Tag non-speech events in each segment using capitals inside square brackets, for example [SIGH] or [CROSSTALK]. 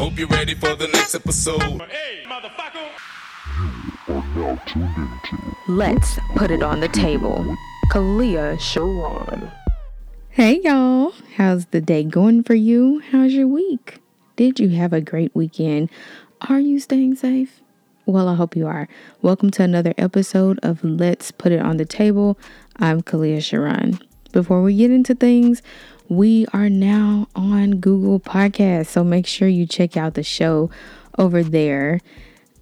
Hope you're ready for the next episode. Hey, motherfucker! Let's put it on the table. KaLea Sharron. Hey y'all, how's the day going for you? How's your week? Did you have a great weekend? Are you staying safe? Well, I hope you are. Welcome to another episode of Let's Put It on the Table. I'm KaLea Sharron. Before we get into things, we are now on Google Podcasts, so make sure you check out the show over there.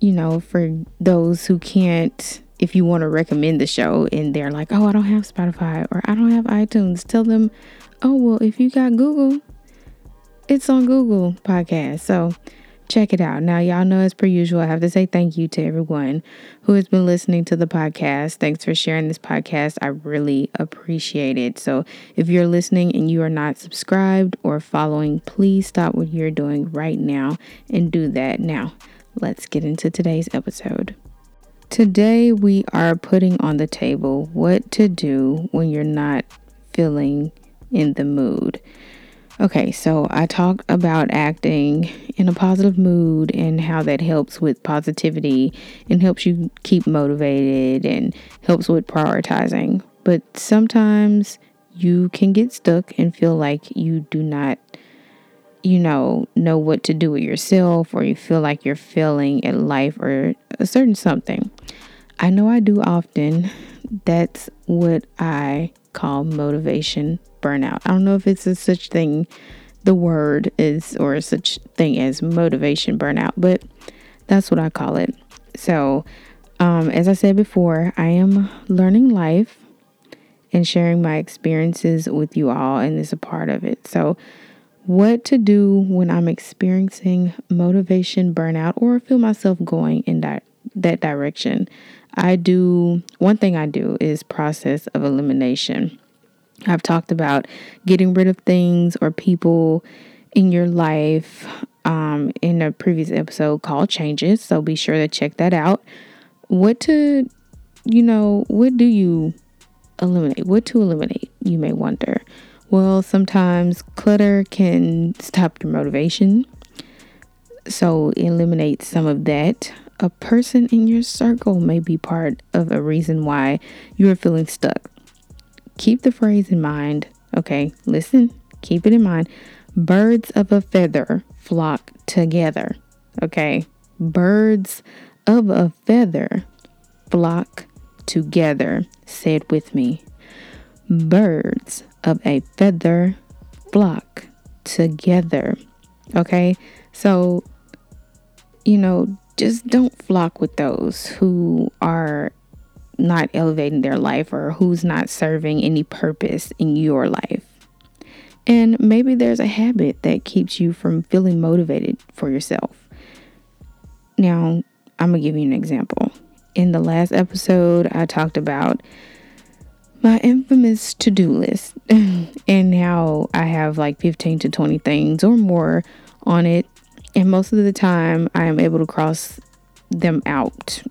You know, for those who can't, if you want to recommend the show and they're like, oh, I don't have Spotify or I don't have iTunes, tell them, oh, well, if you got Google, it's on Google Podcast. So check it out. Now, y'all know as per usual, I have to say thank you to everyone who has been listening to the podcast. Thanks for sharing this podcast. I really appreciate it. So, if you're listening and you are not subscribed or following, please stop what you're doing right now and do that. Now, let's get into today's episode. Today, we are putting on the table what to do when you're not feeling in the mood. Okay, so I talked about acting in a positive mood and how that helps with positivity and helps you keep motivated and helps with prioritizing. But sometimes you can get stuck and feel like you do not, you know, know what to do with yourself or you feel like you're failing at life or a certain something. I know I do often. That's what I call motivation burnout. I don't know if it's a such thing, the word is, or such thing as motivation burnout, but that's what I call it. So, um, as I said before, I am learning life and sharing my experiences with you all, and this is a part of it. So, what to do when I'm experiencing motivation burnout or feel myself going in that that direction. I do one thing I do is process of elimination. I've talked about getting rid of things or people in your life um, in a previous episode called Changes. So be sure to check that out. What to, you know, what do you eliminate? What to eliminate, you may wonder. Well, sometimes clutter can stop your motivation. So eliminate some of that. A person in your circle may be part of a reason why you are feeling stuck keep the phrase in mind. Okay, listen, keep it in mind. Birds of a feather flock together. Okay, birds of a feather flock together. Say it with me. Birds of a feather flock together. Okay, so, you know, just don't flock with those who are not elevating their life or who's not serving any purpose in your life. And maybe there's a habit that keeps you from feeling motivated for yourself. Now, I'm going to give you an example. In the last episode, I talked about my infamous to do list [LAUGHS] and how I have like 15 to 20 things or more on it. And most of the time, I am able to cross them out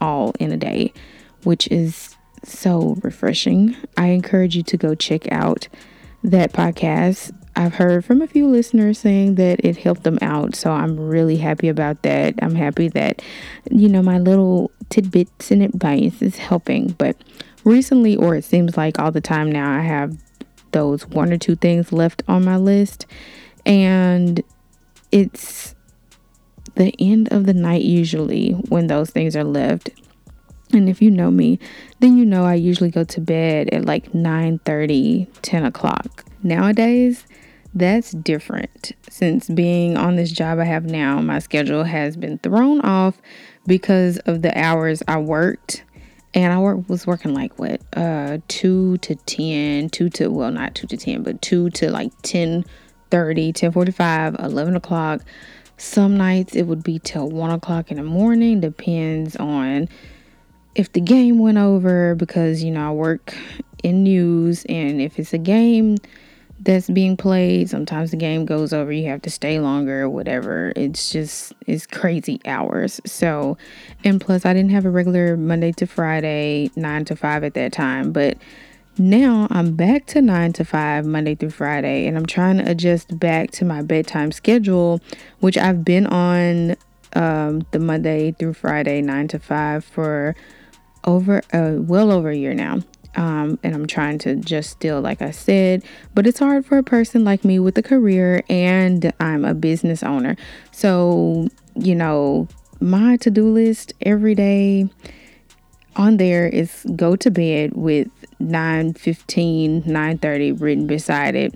all in a day which is so refreshing. I encourage you to go check out that podcast. I've heard from a few listeners saying that it helped them out. So I'm really happy about that. I'm happy that, you know, my little tidbits and advice is helping. But recently, or it seems like all the time now, I have those one or two things left on my list. And it's the end of the night usually when those things are left and if you know me, then you know I usually go to bed at like 9 30, 10 o'clock. Nowadays, that's different. Since being on this job I have now, my schedule has been thrown off because of the hours I worked. And I work, was working like what, uh, 2 to 10, 2 to, well, not 2 to 10, but 2 to like 10 30, 10 45, 11 o'clock. Some nights it would be till 1 o'clock in the morning, depends on if the game went over because you know I work in news and if it's a game that's being played sometimes the game goes over you have to stay longer or whatever. It's just it's crazy hours. So and plus I didn't have a regular Monday to Friday 9 to 5 at that time but now I'm back to nine to five, Monday through Friday, and I'm trying to adjust back to my bedtime schedule, which I've been on um, the Monday through Friday, nine to five, for over uh, well over a year now. Um, and I'm trying to just still, like I said, but it's hard for a person like me with a career and I'm a business owner. So, you know, my to do list every day on there is go to bed with 9 15, 9 30 written beside it.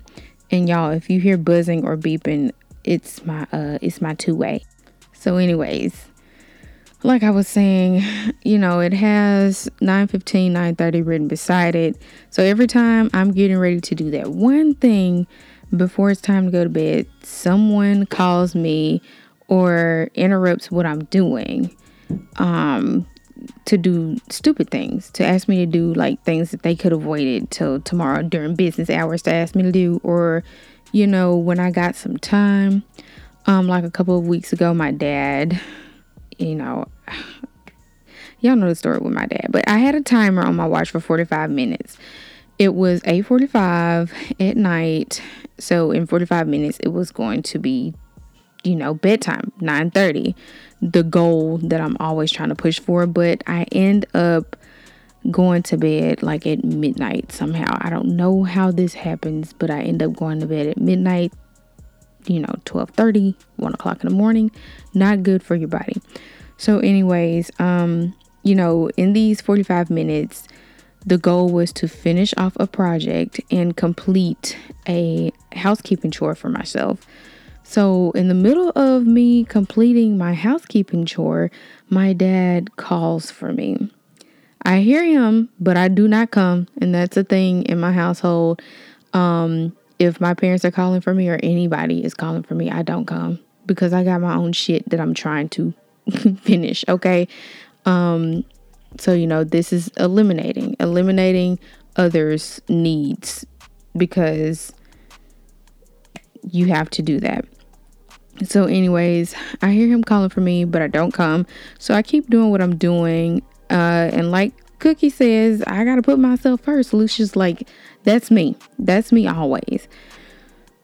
And y'all, if you hear buzzing or beeping, it's my uh it's my two way. So anyways, like I was saying, you know, it has 915, 930 written beside it. So every time I'm getting ready to do that one thing before it's time to go to bed, someone calls me or interrupts what I'm doing um, to do stupid things, to ask me to do like things that they could have waited till tomorrow during business hours to ask me to do, or, you know, when I got some time. Um, like a couple of weeks ago, my dad you know, [SIGHS] y'all know the story with my dad, but I had a timer on my watch for 45 minutes. It was 8:45 at night. So in 45 minutes it was going to be you know, bedtime, 9:30. The goal that I'm always trying to push for, but I end up going to bed like at midnight somehow. I don't know how this happens, but I end up going to bed at midnight, you know, 12:30, 1 o'clock in the morning. Not good for your body. So, anyways, um, you know, in these 45 minutes, the goal was to finish off a project and complete a housekeeping chore for myself. So, in the middle of me completing my housekeeping chore, my dad calls for me. I hear him, but I do not come, and that's a thing in my household. Um, if my parents are calling for me or anybody is calling for me, I don't come because I got my own shit that I'm trying to [LAUGHS] finish. Okay. Um, so, you know, this is eliminating, eliminating others' needs because you have to do that. So, anyways, I hear him calling for me, but I don't come. So, I keep doing what I'm doing. Uh, and like Cookie says, I got to put myself first. Lucia's like, that's me. That's me always.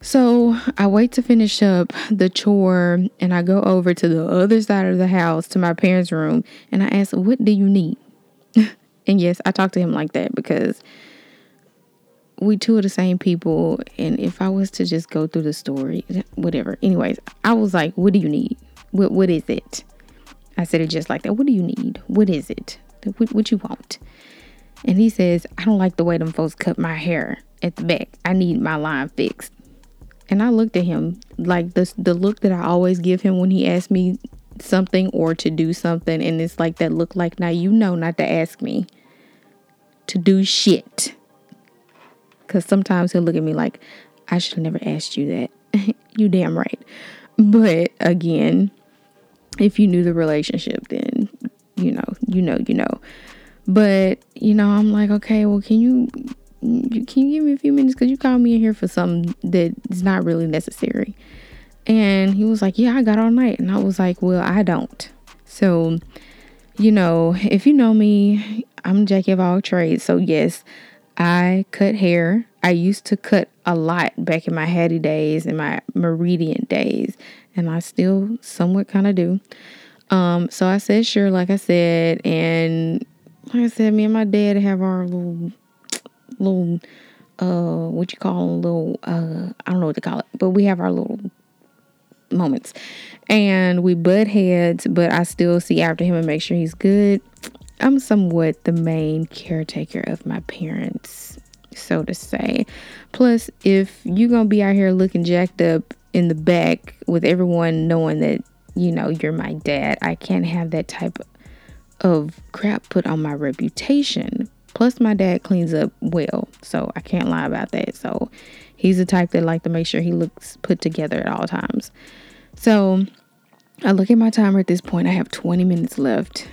So I wait to finish up the chore and I go over to the other side of the house to my parents' room and I ask, What do you need? [LAUGHS] and yes, I talk to him like that because we two of the same people. And if I was to just go through the story, whatever. Anyways, I was like, What do you need? What what is it? I said it just like that. What do you need? What is it? What, what you want? And he says, I don't like the way them folks cut my hair at the back. I need my line fixed. And I looked at him like the the look that I always give him when he asks me something or to do something and it's like that look like now you know not to ask me to do shit. Cuz sometimes he'll look at me like I should have never asked you that. [LAUGHS] you damn right. But again, if you knew the relationship then you know, you know, you know. But, you know, I'm like, okay, well, can you can you give me a few minutes? Because you called me in here for something that is not really necessary. And he was like, Yeah, I got all night. And I was like, Well, I don't. So, you know, if you know me, I'm Jackie of all trades. So, yes, I cut hair. I used to cut a lot back in my Hattie days and my Meridian days. And I still somewhat kind of do. Um, so I said, Sure, like I said. And like I said, me and my dad have our little little uh what you call them little uh I don't know what to call it, but we have our little moments. And we butt heads, but I still see after him and make sure he's good. I'm somewhat the main caretaker of my parents, so to say. Plus, if you're gonna be out here looking jacked up in the back with everyone knowing that, you know, you're my dad, I can't have that type of crap put on my reputation Plus, my dad cleans up well, so I can't lie about that. So, he's the type that like to make sure he looks put together at all times. So, I look at my timer at this point. I have 20 minutes left,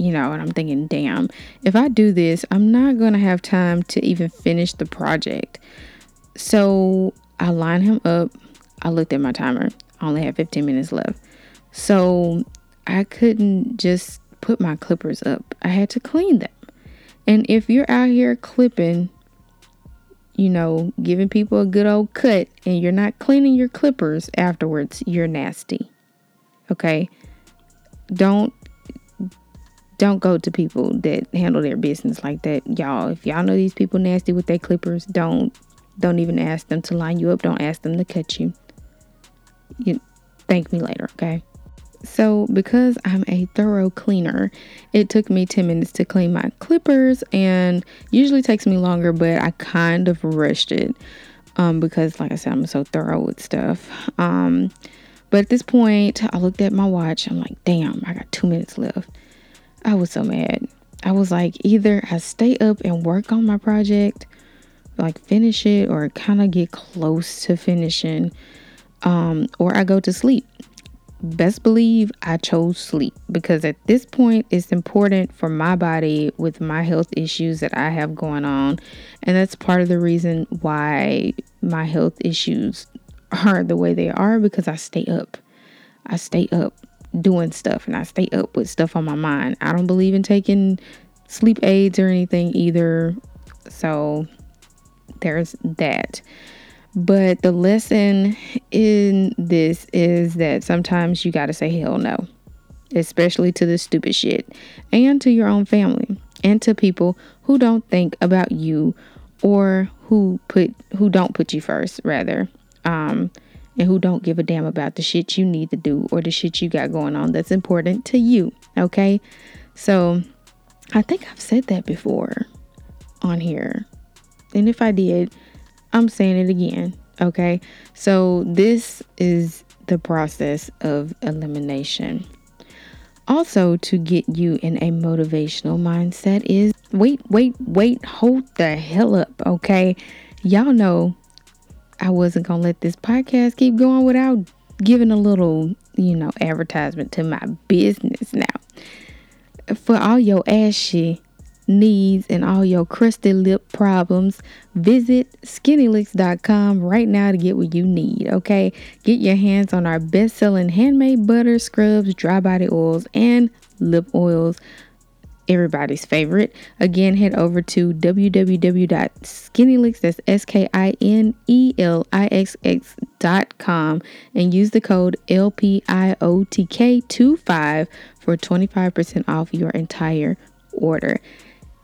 you know, and I'm thinking, damn, if I do this, I'm not going to have time to even finish the project. So, I line him up. I looked at my timer. I only had 15 minutes left. So, I couldn't just put my clippers up. I had to clean them. And if you're out here clipping you know, giving people a good old cut and you're not cleaning your clippers afterwards, you're nasty. Okay? Don't don't go to people that handle their business like that. Y'all, if y'all know these people nasty with their clippers, don't don't even ask them to line you up. Don't ask them to cut you. You thank me later, okay? So, because I'm a thorough cleaner, it took me 10 minutes to clean my clippers and usually takes me longer, but I kind of rushed it um, because, like I said, I'm so thorough with stuff. Um, but at this point, I looked at my watch. I'm like, damn, I got two minutes left. I was so mad. I was like, either I stay up and work on my project, like finish it, or kind of get close to finishing, um, or I go to sleep. Best believe I chose sleep because at this point it's important for my body with my health issues that I have going on. And that's part of the reason why my health issues are the way they are because I stay up. I stay up doing stuff and I stay up with stuff on my mind. I don't believe in taking sleep aids or anything either. So there's that. But the lesson in this is that sometimes you got to say hell no, especially to the stupid shit and to your own family and to people who don't think about you or who put who don't put you first rather. Um and who don't give a damn about the shit you need to do or the shit you got going on that's important to you. Okay. So I think I've said that before on here. And if I did, I'm saying it again. Okay. So this is the process of elimination. Also, to get you in a motivational mindset is wait, wait, wait, hold the hell up. Okay. Y'all know I wasn't going to let this podcast keep going without giving a little, you know, advertisement to my business now. For all your ashy needs and all your crusty lip problems, visit skinelixx.com right now to get what you need, okay? Get your hands on our best selling handmade butter, scrubs, dry body oils, and lip oils everybody's favorite. Again, head over to www.skinelixx, that's S-K-I-N-E-L-I-X-X dot com and use the code LPIOTK25 for 25% off your entire order.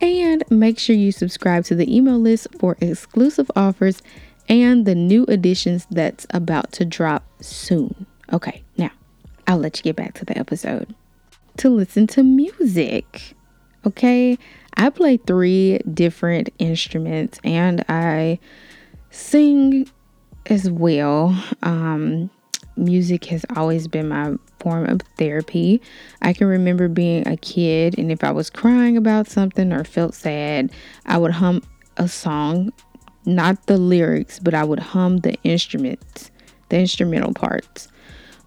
And make sure you subscribe to the email list for exclusive offers and the new editions that's about to drop soon. Okay, now I'll let you get back to the episode. To listen to music. Okay, I play three different instruments and I sing as well. Um, music has always been my form of therapy. I can remember being a kid, and if I was crying about something or felt sad, I would hum a song, not the lyrics, but I would hum the instruments, the instrumental parts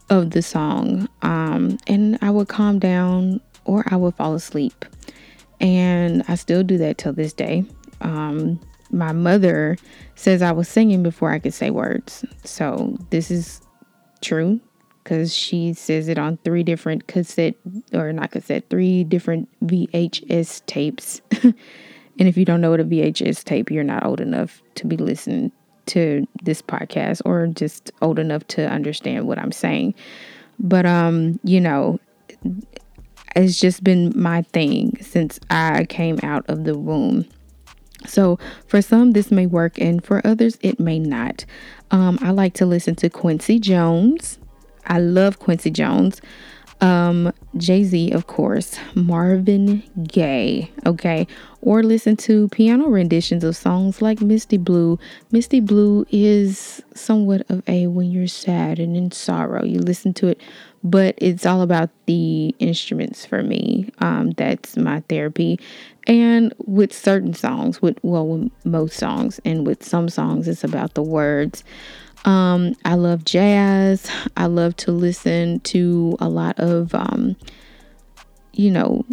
of the song, um, and I would calm down or I would fall asleep. And I still do that till this day. Um, my mother says I was singing before I could say words. So this is true because she says it on three different cassette, or not cassette, three different VHS tapes. [LAUGHS] and if you don't know what a VHS tape, you're not old enough to be listening to this podcast or just old enough to understand what I'm saying. But um, you know, it's just been my thing since I came out of the womb. So, for some, this may work, and for others, it may not. Um, I like to listen to Quincy Jones. I love Quincy Jones. Um, Jay Z, of course, Marvin Gaye, okay, or listen to piano renditions of songs like Misty Blue. Misty Blue is somewhat of a when you're sad and in sorrow, you listen to it but it's all about the instruments for me. Um, that's my therapy. And with certain songs, with well, with most songs, and with some songs, it's about the words. Um, I love jazz. I love to listen to a lot of, um, you know,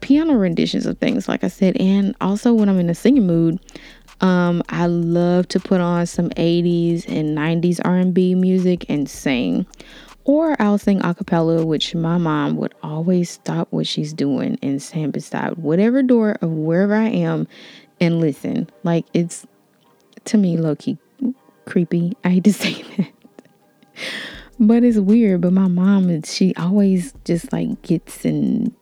piano renditions of things, like I said. And also, when I'm in a singing mood, um, I love to put on some 80s and 90s R&B music and sing. Or I'll sing a cappella, which my mom would always stop what she's doing and stand beside whatever door of wherever I am and listen. Like it's to me low key creepy. I hate to [LAUGHS] say that. but it's weird. But my mom, she always just like gets in,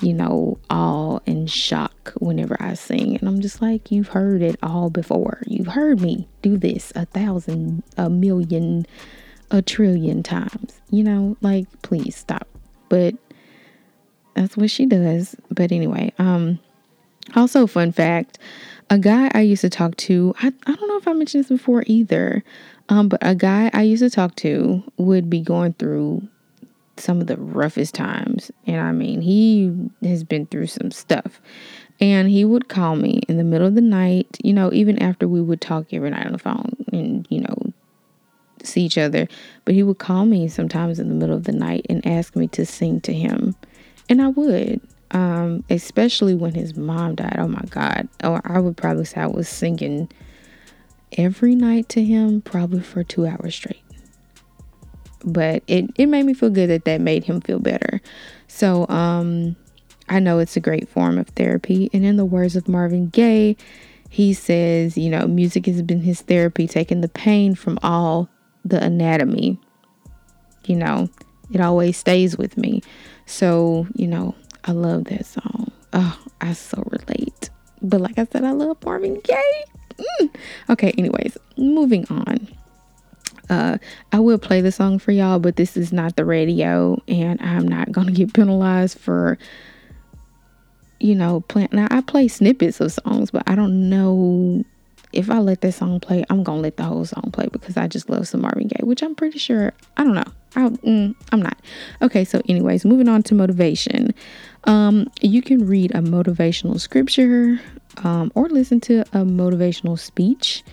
you know, all in shock whenever I sing. And I'm just like, you've heard it all before. You've heard me do this a thousand, a million, a trillion times. You know, like, please stop. But that's what she does. But anyway, um, also, fun fact a guy I used to talk to, I, I don't know if I mentioned this before either, um, but a guy I used to talk to would be going through some of the roughest times. And I mean, he has been through some stuff. And he would call me in the middle of the night, you know, even after we would talk every night on the phone and, you know, see each other. But he would call me sometimes in the middle of the night and ask me to sing to him. And I would um, especially when his mom died. Oh my God. Or I would probably say I was singing every night to him, probably for two hours straight. But it, it made me feel good that that made him feel better. So um, I know it's a great form of therapy. And in the words of Marvin Gaye, he says, you know, music has been his therapy, taking the pain from all the anatomy. You know, it always stays with me. So, you know, I love that song. Oh, I so relate. But like I said, I love Marvin Gaye. Mm. Okay, anyways, moving on. Uh, I will play the song for y'all, but this is not the radio, and I'm not gonna get penalized for, you know, playing. Now I play snippets of songs, but I don't know if I let that song play. I'm gonna let the whole song play because I just love some Marvin Gaye, which I'm pretty sure. I don't know. I, mm, I'm not. Okay, so anyways, moving on to motivation. Um, you can read a motivational scripture um, or listen to a motivational speech.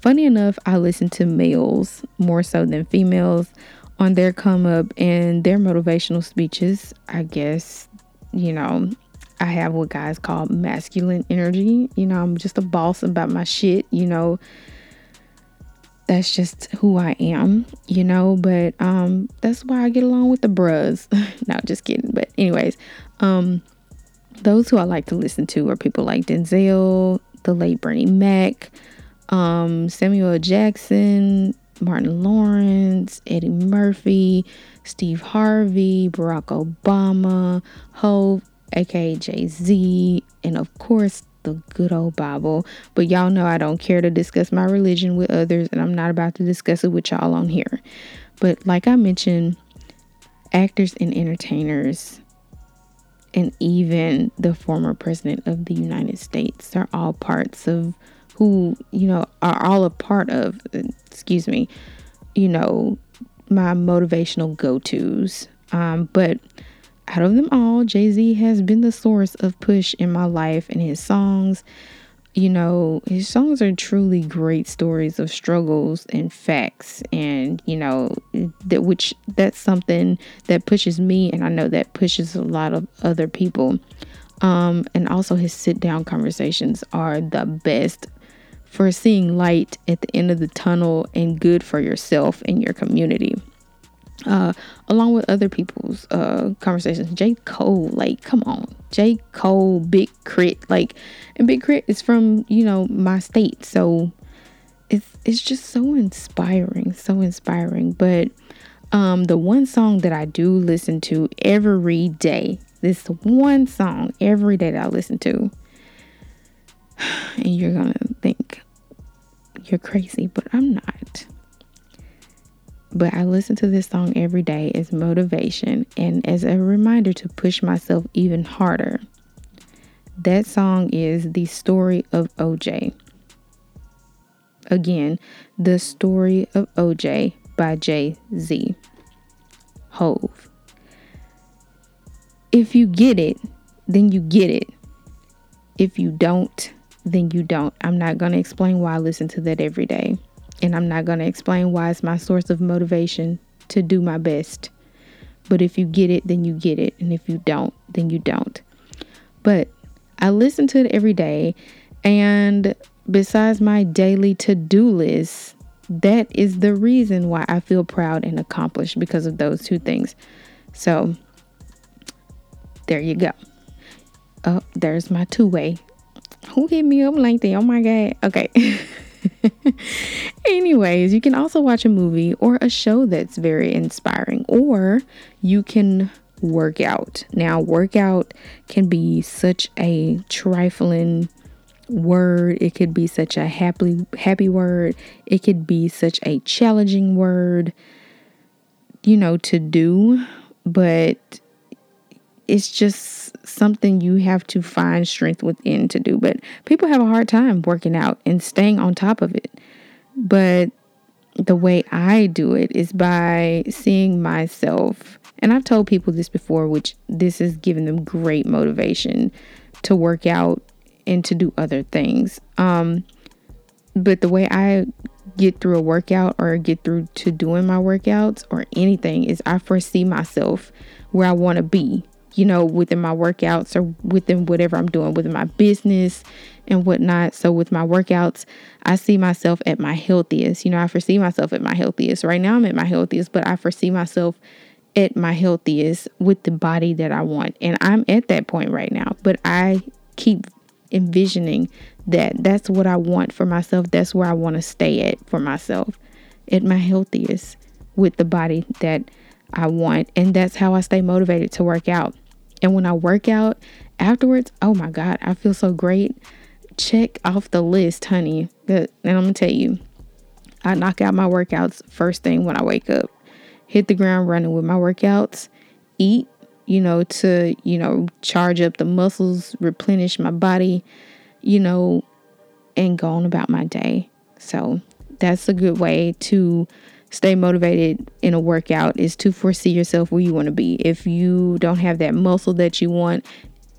Funny enough, I listen to males more so than females on their come up and their motivational speeches. I guess, you know, I have what guys call masculine energy. You know, I'm just a boss about my shit, you know that's just who I am, you know, but um that's why I get along with the bros. [LAUGHS] no, just kidding. But anyways, um those who I like to listen to are people like Denzel, the late Bernie Mac, um, Samuel Jackson, Martin Lawrence, Eddie Murphy, Steve Harvey, Barack Obama, Hov, aka Jay Z, and of course the good old Bible. But y'all know I don't care to discuss my religion with others, and I'm not about to discuss it with y'all on here. But like I mentioned, actors and entertainers, and even the former president of the United States are all parts of who, you know, are all a part of, excuse me, you know, my motivational go tos. Um, but out of them all, Jay Z has been the source of push in my life and his songs. You know, his songs are truly great stories of struggles and facts, and you know that which that's something that pushes me, and I know that pushes a lot of other people. Um, and also his sit down conversations are the best for seeing light at the end of the tunnel and good for yourself and your community uh, along with other people's uh, conversations. J. Cole, like, come on, J. Cole, Big K.R.I.T., like, and Big K.R.I.T. is from you know my state, so it's it's just so inspiring, so inspiring. But um, the one song that I do listen to every day, this one song every day that I listen to, [SIGHS] and you're gonna think you're crazy, but I'm not but I listen to this song every day as motivation and as a reminder to push myself even harder. That song is The Story of OJ. Again, The Story of OJ by Jay Z. Hov. If you get it, then you get it. If you don't, then you don't. I'm not going to explain why I listen to that every day. And I'm not going to explain why it's my source of motivation to do my best. But if you get it, then you get it. And if you don't, then you don't. But I listen to it every day. And besides my daily to do list, that is the reason why I feel proud and accomplished because of those two things. So there you go. Oh, there's my two way. Who hit me up like that? Oh my God. Okay. [LAUGHS] [LAUGHS] Anyways, you can also watch a movie or a show that's very inspiring, or you can work out. Now, workout can be such a trifling word. It could be such a happy happy word. It could be such a challenging word, you know, to do, but it's just something you have to find strength within to do. But people have a hard time working out and staying on top of it. But the way I do it is by seeing myself. And I've told people this before, which this has given them great motivation to work out and to do other things. Um, but the way I get through a workout or get through to doing my workouts or anything is I foresee myself where I want to be, you know, within my workouts or within whatever I'm doing within my business and whatnot. So with my workouts, I see myself at my healthiest. You know, I foresee myself at my healthiest. Right now I'm at my healthiest, but I foresee myself at my healthiest with the body that I want. And I'm at that point right now, but I keep envisioning that that's what I want for myself. That's where I want to stay at for myself, at my healthiest with the body that I want. And that's how I stay motivated to work out. And when I work out afterwards, oh my God, I feel so great. Check off the list, honey. And I'm going to tell you, I knock out my workouts first thing when I wake up. Hit the ground running with my workouts, eat you know, to, you know, charge up the muscles, replenish my body, you know, and go on about my day. So that's a good way to stay motivated in a workout is to foresee yourself where you want to be. If you don't have that muscle that you want,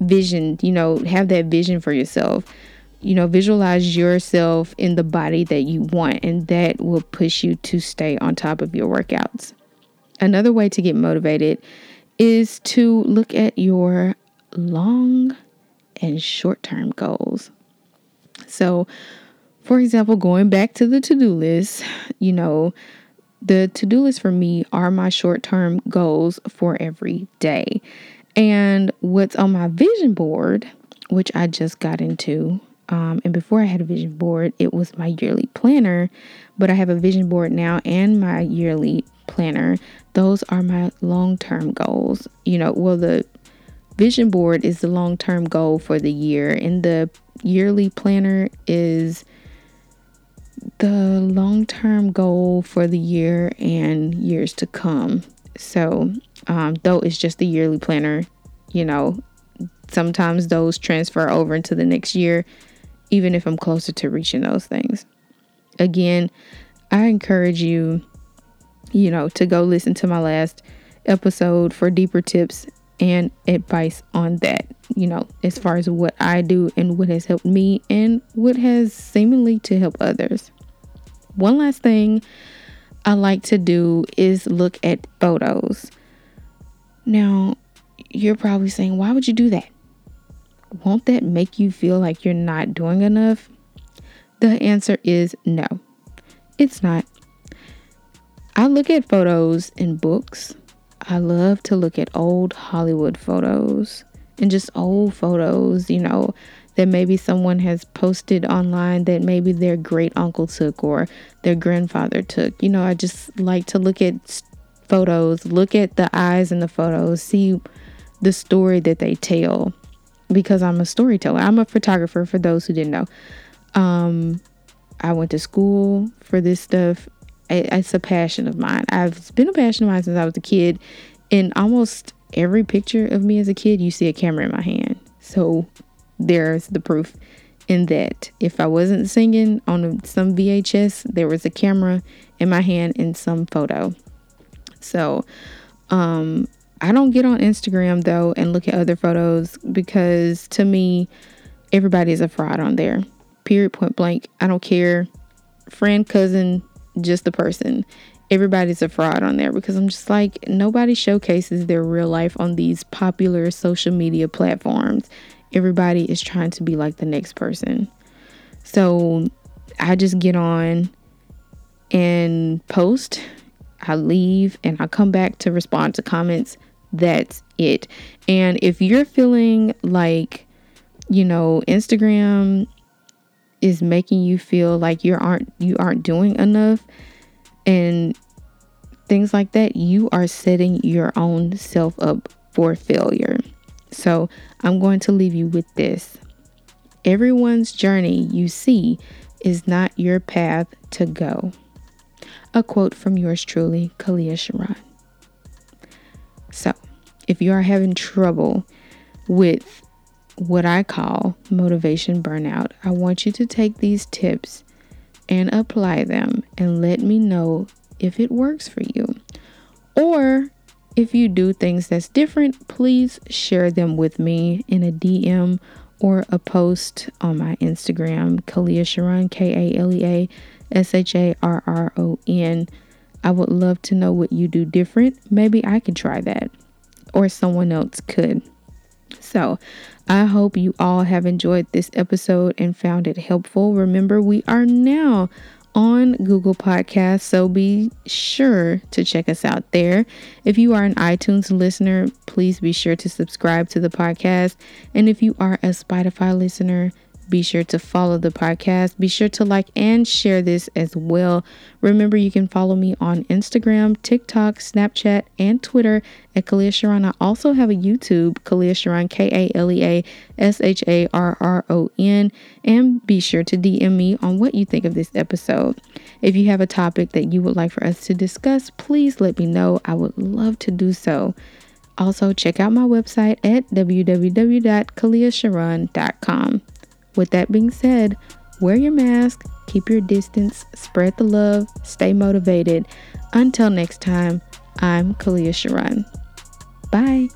vision, you know, have that vision for yourself. You know, visualize yourself in the body that you want, and that will push you to stay on top of your workouts. Another way to get motivated is to look at your long and short term goals. So, for example, going back to the to do list, you know, the to do list for me are my short term goals for every day. And what's on my vision board, which I just got into, um, and before I had a vision board, it was my yearly planner, but I have a vision board now and my yearly planner. Those are my long term goals. You know, well, the vision board is the long term goal for the year, and the yearly planner is the long term goal for the year and years to come. So, um, though it's just the yearly planner, you know, sometimes those transfer over into the next year, even if I'm closer to reaching those things. Again, I encourage you you know, to go listen to my last episode for deeper tips and advice on that, you know, as far as what I do and what has helped me and what has seemingly to help others. One last thing I like to do is look at photos. Now, you're probably saying, why would you do that? Won't that make you feel like you're not doing enough? The answer is no, it's not. I look at photos in books. I love to look at old Hollywood photos and just old photos, you know, that maybe someone has posted online that maybe their great uncle took or their grandfather took. You know, I just like to look at photos, look at the eyes in the photos, see the story that they tell because I'm a storyteller. I'm a photographer for those who didn't know. Um, I went to school for this stuff it's a passion of mine. I've been a passion of mine since I was a kid. In almost every picture of me as a kid, you see a camera in my hand. So there's the proof in that. If I wasn't singing on some VHS, there was a camera in my hand in some photo. So, um, I don't get on Instagram though and look at other photos because to me, everybody is a fraud on there. Period, point blank. I don't care. Friend, cousin, just the person. Everybody's a fraud on there because I'm just like, nobody showcases their real life on these popular social media platforms. Everybody is trying to be like the next person. So I just get on and post. I leave and I come back to respond to comments. That's it. And if you're feeling like, you know, Instagram is making you feel like you aren't you aren't doing enough and things like that, you are setting your own self up for failure. So, I'm going to leave you with this. Everyone's journey you see is not your path to go. A quote from yours truly, KaLea Sharron. So, if you are having trouble with what I call motivation burnout, I want you to take these tips and apply them and let me know if it works for you. Or if you do things that's different, please share them with me in a DM or a post on my Instagram, KaLea Sharron, K A L E A S H A R R O N. I would love to know what you do different. Maybe I could try that, or someone else could. So, I hope you all have enjoyed this episode and found it helpful. Remember, we are now on Google Podcasts, so be sure to check us out there. If you are an iTunes listener, please be sure to subscribe to the podcast. And if you are a Spotify listener, be sure to follow the podcast. Be sure to like and share this as well. Remember, you can follow me on Instagram, TikTok, Snapchat, and Twitter at KaLea Sharron. I also have a YouTube, KaLea Sharron, K A L E A S H A R R O N. And be sure to DM me on what you think of this episode. If you have a topic that you would like for us to discuss, please let me know. I would love to do so. Also, check out my website at www.kaleasharron.com. With that being said, wear your mask, keep your distance, spread the love, stay motivated. Until next time, I'm KaLea Sharron. Bye.